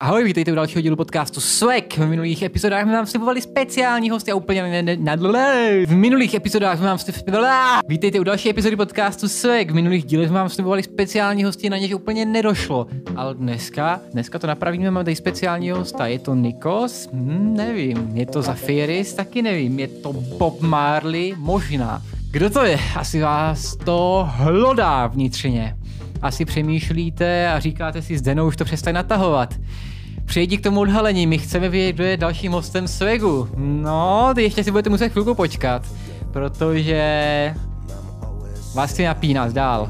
Ahoj, vítejte u dalšího dílu podcastu Swag. V minulých epizodách jsme vám slibovali speciální hosty a úplně ne, ne, ne, ne, V minulých epizodách jsme vám slibovali... Vítejte u další epizody podcastu Swag. V minulých dílech jsme vám slibovali speciální hosty, na něž úplně nedošlo. Ale dneska, dneska to napravíme, máme tady speciální hosta. Je to Nikos? Hm, nevím. Je to Zafiris? Taky nevím. Je to Bob Marley? Možná. Kdo to je? Asi vás to hlodá vnitřně asi přemýšlíte a říkáte si, Zdeno, už to přestaň natahovat. Přejdi k tomu odhalení, my chceme vědět, kdo je dalším hostem Svegu. No, ty ještě si budete muset chvilku počkat, protože vás chci napínat dál.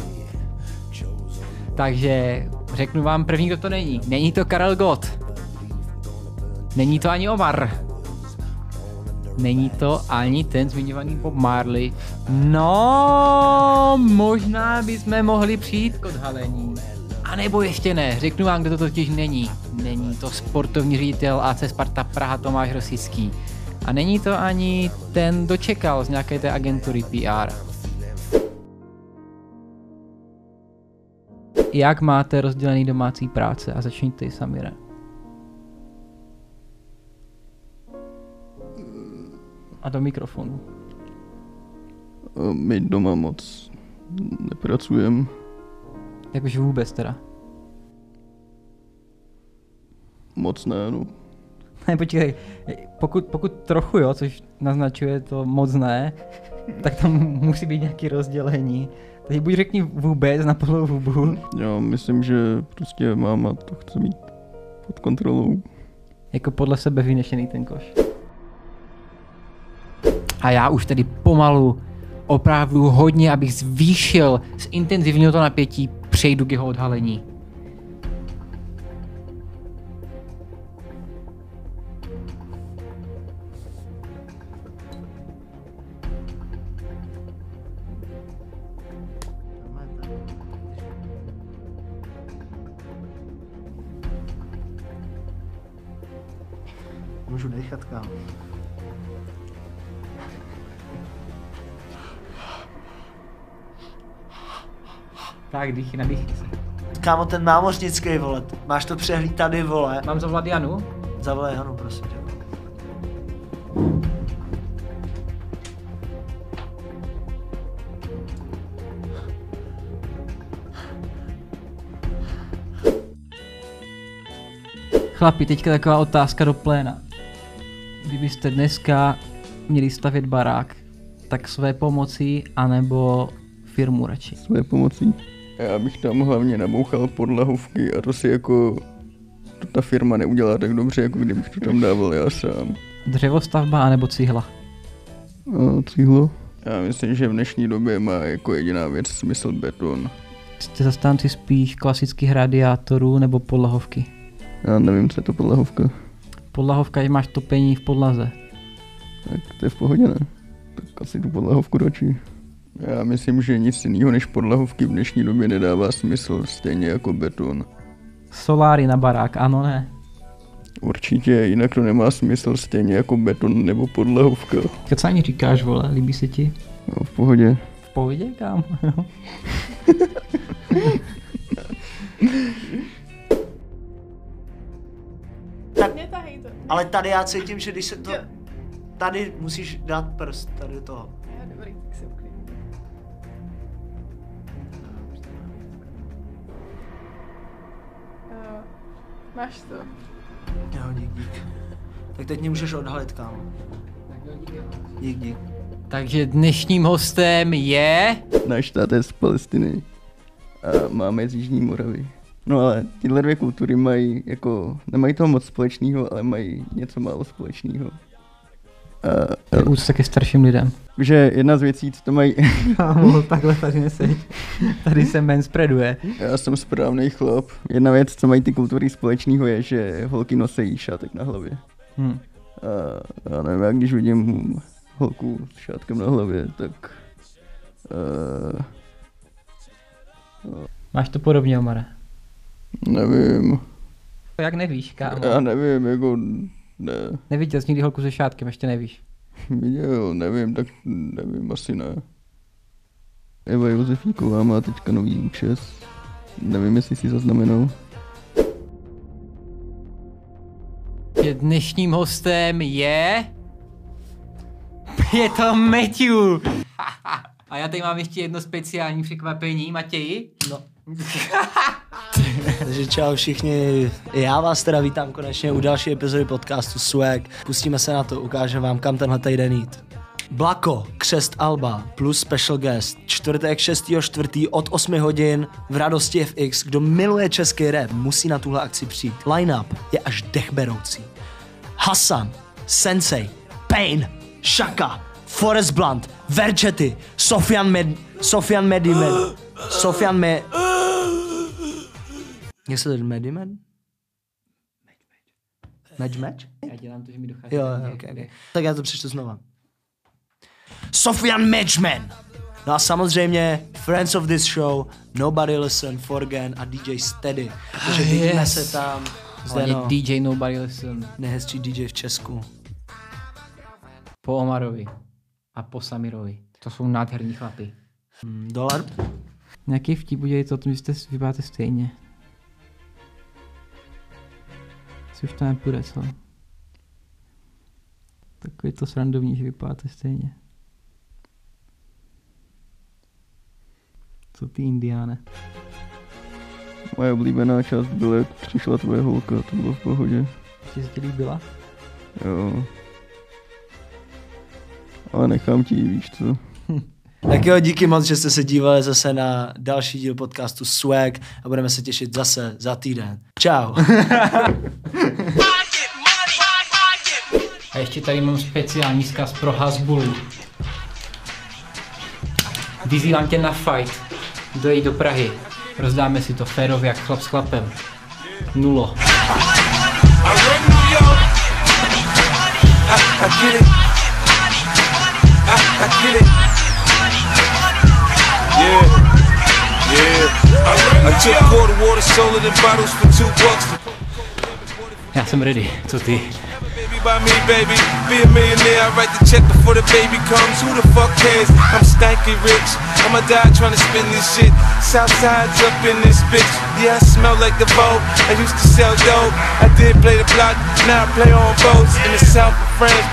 Takže řeknu vám první, kdo to není. Není to Karel Gott. Není to ani Omar. Není to ani ten zmiňovaný Bob Marley. No, možná bychom mohli přijít k odhalení. A nebo ještě ne, řeknu vám, kdo to totiž není. Není to sportovní ředitel AC Sparta Praha Tomáš Rosický. A není to ani ten dočekal z nějaké té agentury PR. Jak máte rozdělený domácí práce? A začněte Samire. A do mikrofonu. My doma moc nepracujeme. Jakože vůbec teda. Moc ne, no. Ne, počkej, pokud, pokud trochu jo, což naznačuje to moc ne, tak tam musí být nějaký rozdělení. Takže buď řekni vůbec na plnou hubu. Já myslím, že prostě máma to chce mít pod kontrolou. Jako podle sebe vynešený ten koš. A já už tedy pomalu, opravdu hodně, abych zvýšil, zintenzivnil to napětí, přejdu k jeho odhalení. Můžu dechat, kámo. Tak, dýchy, nadýchy se. Kámo, ten námořnický vole, máš to přehlíd tady, vole. Mám zavolat Janu? Zavolej Hanu, prosím tě. Chlapi, teďka taková otázka do pléna. Kdybyste dneska měli stavět barák, tak své pomocí anebo firmu radši? Své pomocí. Já bych tam hlavně nabouchal podlahovky a to si jako to ta firma neudělá tak dobře, jako kdybych to tam dával já sám. Dřevostavba anebo cihla? A cihlo? Já myslím, že v dnešní době má jako jediná věc smysl beton. Jste zastánci spíš klasických radiátorů nebo podlahovky? Já nevím, co je to podlahovka. Podlahovka, že máš topení v podlaze. Tak to je v pohodě, ne? Tak asi tu podlahovku radši. Já myslím, že nic jiného než podlahovky v dnešní době nedává smysl, stejně jako beton. Soláry na barák, ano ne. Určitě, jinak to nemá smysl, stejně jako beton nebo podlahovka. Co ani říkáš, vole, líbí se ti? No, v pohodě. V pohodě, to. ale tady já cítím, že když se to... Tady musíš dát prst, tady do toho. Jo, dobrý, tak se máš to. Jo, dík, dík. Tak teď mě můžeš odhalit, kámo. Dík, dík. Takže dnešním hostem je... Náš táta je z Palestiny a máme z Jižní Moravy. No ale tyhle dvě kultury mají jako, nemají toho moc společného, ale mají něco málo společného. A, Úcta ke starším lidem. že jedna z věcí, co to mají, Kámo, takhle tady neseď. Tady se men spreaduje. já jsem správný chlap, jedna věc, co mají ty kultury společného je, že holky nosejí šátek na hlavě. Hm. A já nevím, já když vidím holku s šátkem na hlavě, tak uh, Máš to podobně, Omare. nevím, Jak nevíš, kámo? já nevím, jako ne, Neviděl jsi nikdy holku se šátkem, ještě nevíš. viděl, nevím, tak nevím, asi ne. Eva Josefíková má teďka nový účes, nevím, jestli si zaznamenal. dnešním hostem je... Je to Matthew. A já tady mám ještě jedno speciální překvapení, Matěji. No. Takže čau všichni, já vás teda vítám konečně u další epizody podcastu Swag. Pustíme se na to, ukážeme vám, kam tenhle týden jít. Blako, Křest Alba plus special guest. Čtvrtek 6.4. od 8 hodin v Radosti FX. Kdo miluje český rap, musí na tuhle akci přijít. Line-up je až dechberoucí. Hassan, Sensei, Pain, Shaka, Forest Blunt, Verčety, Sofian Med... Sofian Medimed... Sofian Me... To jmenuje? Medimed? Match match? Já dělám to, že mi dochází. Jo, jo, okay, okay. Tak já to přečtu znova. Sofian Matchman. No a samozřejmě Friends of this show, Nobody Listen, Forgan a DJ Steady. Takže vidíme Yes. se tam. Hlavně Zdeno, DJ Nobody Listen. nejhezčí DJ v Česku. Po Omarovi. A po Samirovi. To jsou nádherní chlapy. Hmm, dolar? Nějaký vtip udělej to o tom, že jste, vypadáte stejně. Co už to nepůjde, co? Takový to srandovní, že vypadáte stejně. Co ty indiáne? Moje oblíbená část byla, jak přišla tvoje holka, to bylo v pohodě. Ještě se ti líbila? Jo. Ale nechám ti, ji, víš co. Tak jo, díky moc, že jste se dívali zase na další díl podcastu Swag a budeme se těšit zase za týden. Čau. A ještě tady mám speciální zkaz pro Hasbulu. Vyzývám tě na fight. Dojď do Prahy. Rozdáme si to férově jak chlap s chlapem. Nulo. I I get it. Took quarter water, sold it in bottles for two bucks. Já jsem ready. Baby by me, baby. Be a millionaire. I write the check before the baby comes. Who the fuck cares? I'm stanky rich. I'ma die trying to spend this shit. Southside's up in this bitch. Yeah, I smell like the boat. I used to sell dope. I did play the block. Now I play on boats in the south of France.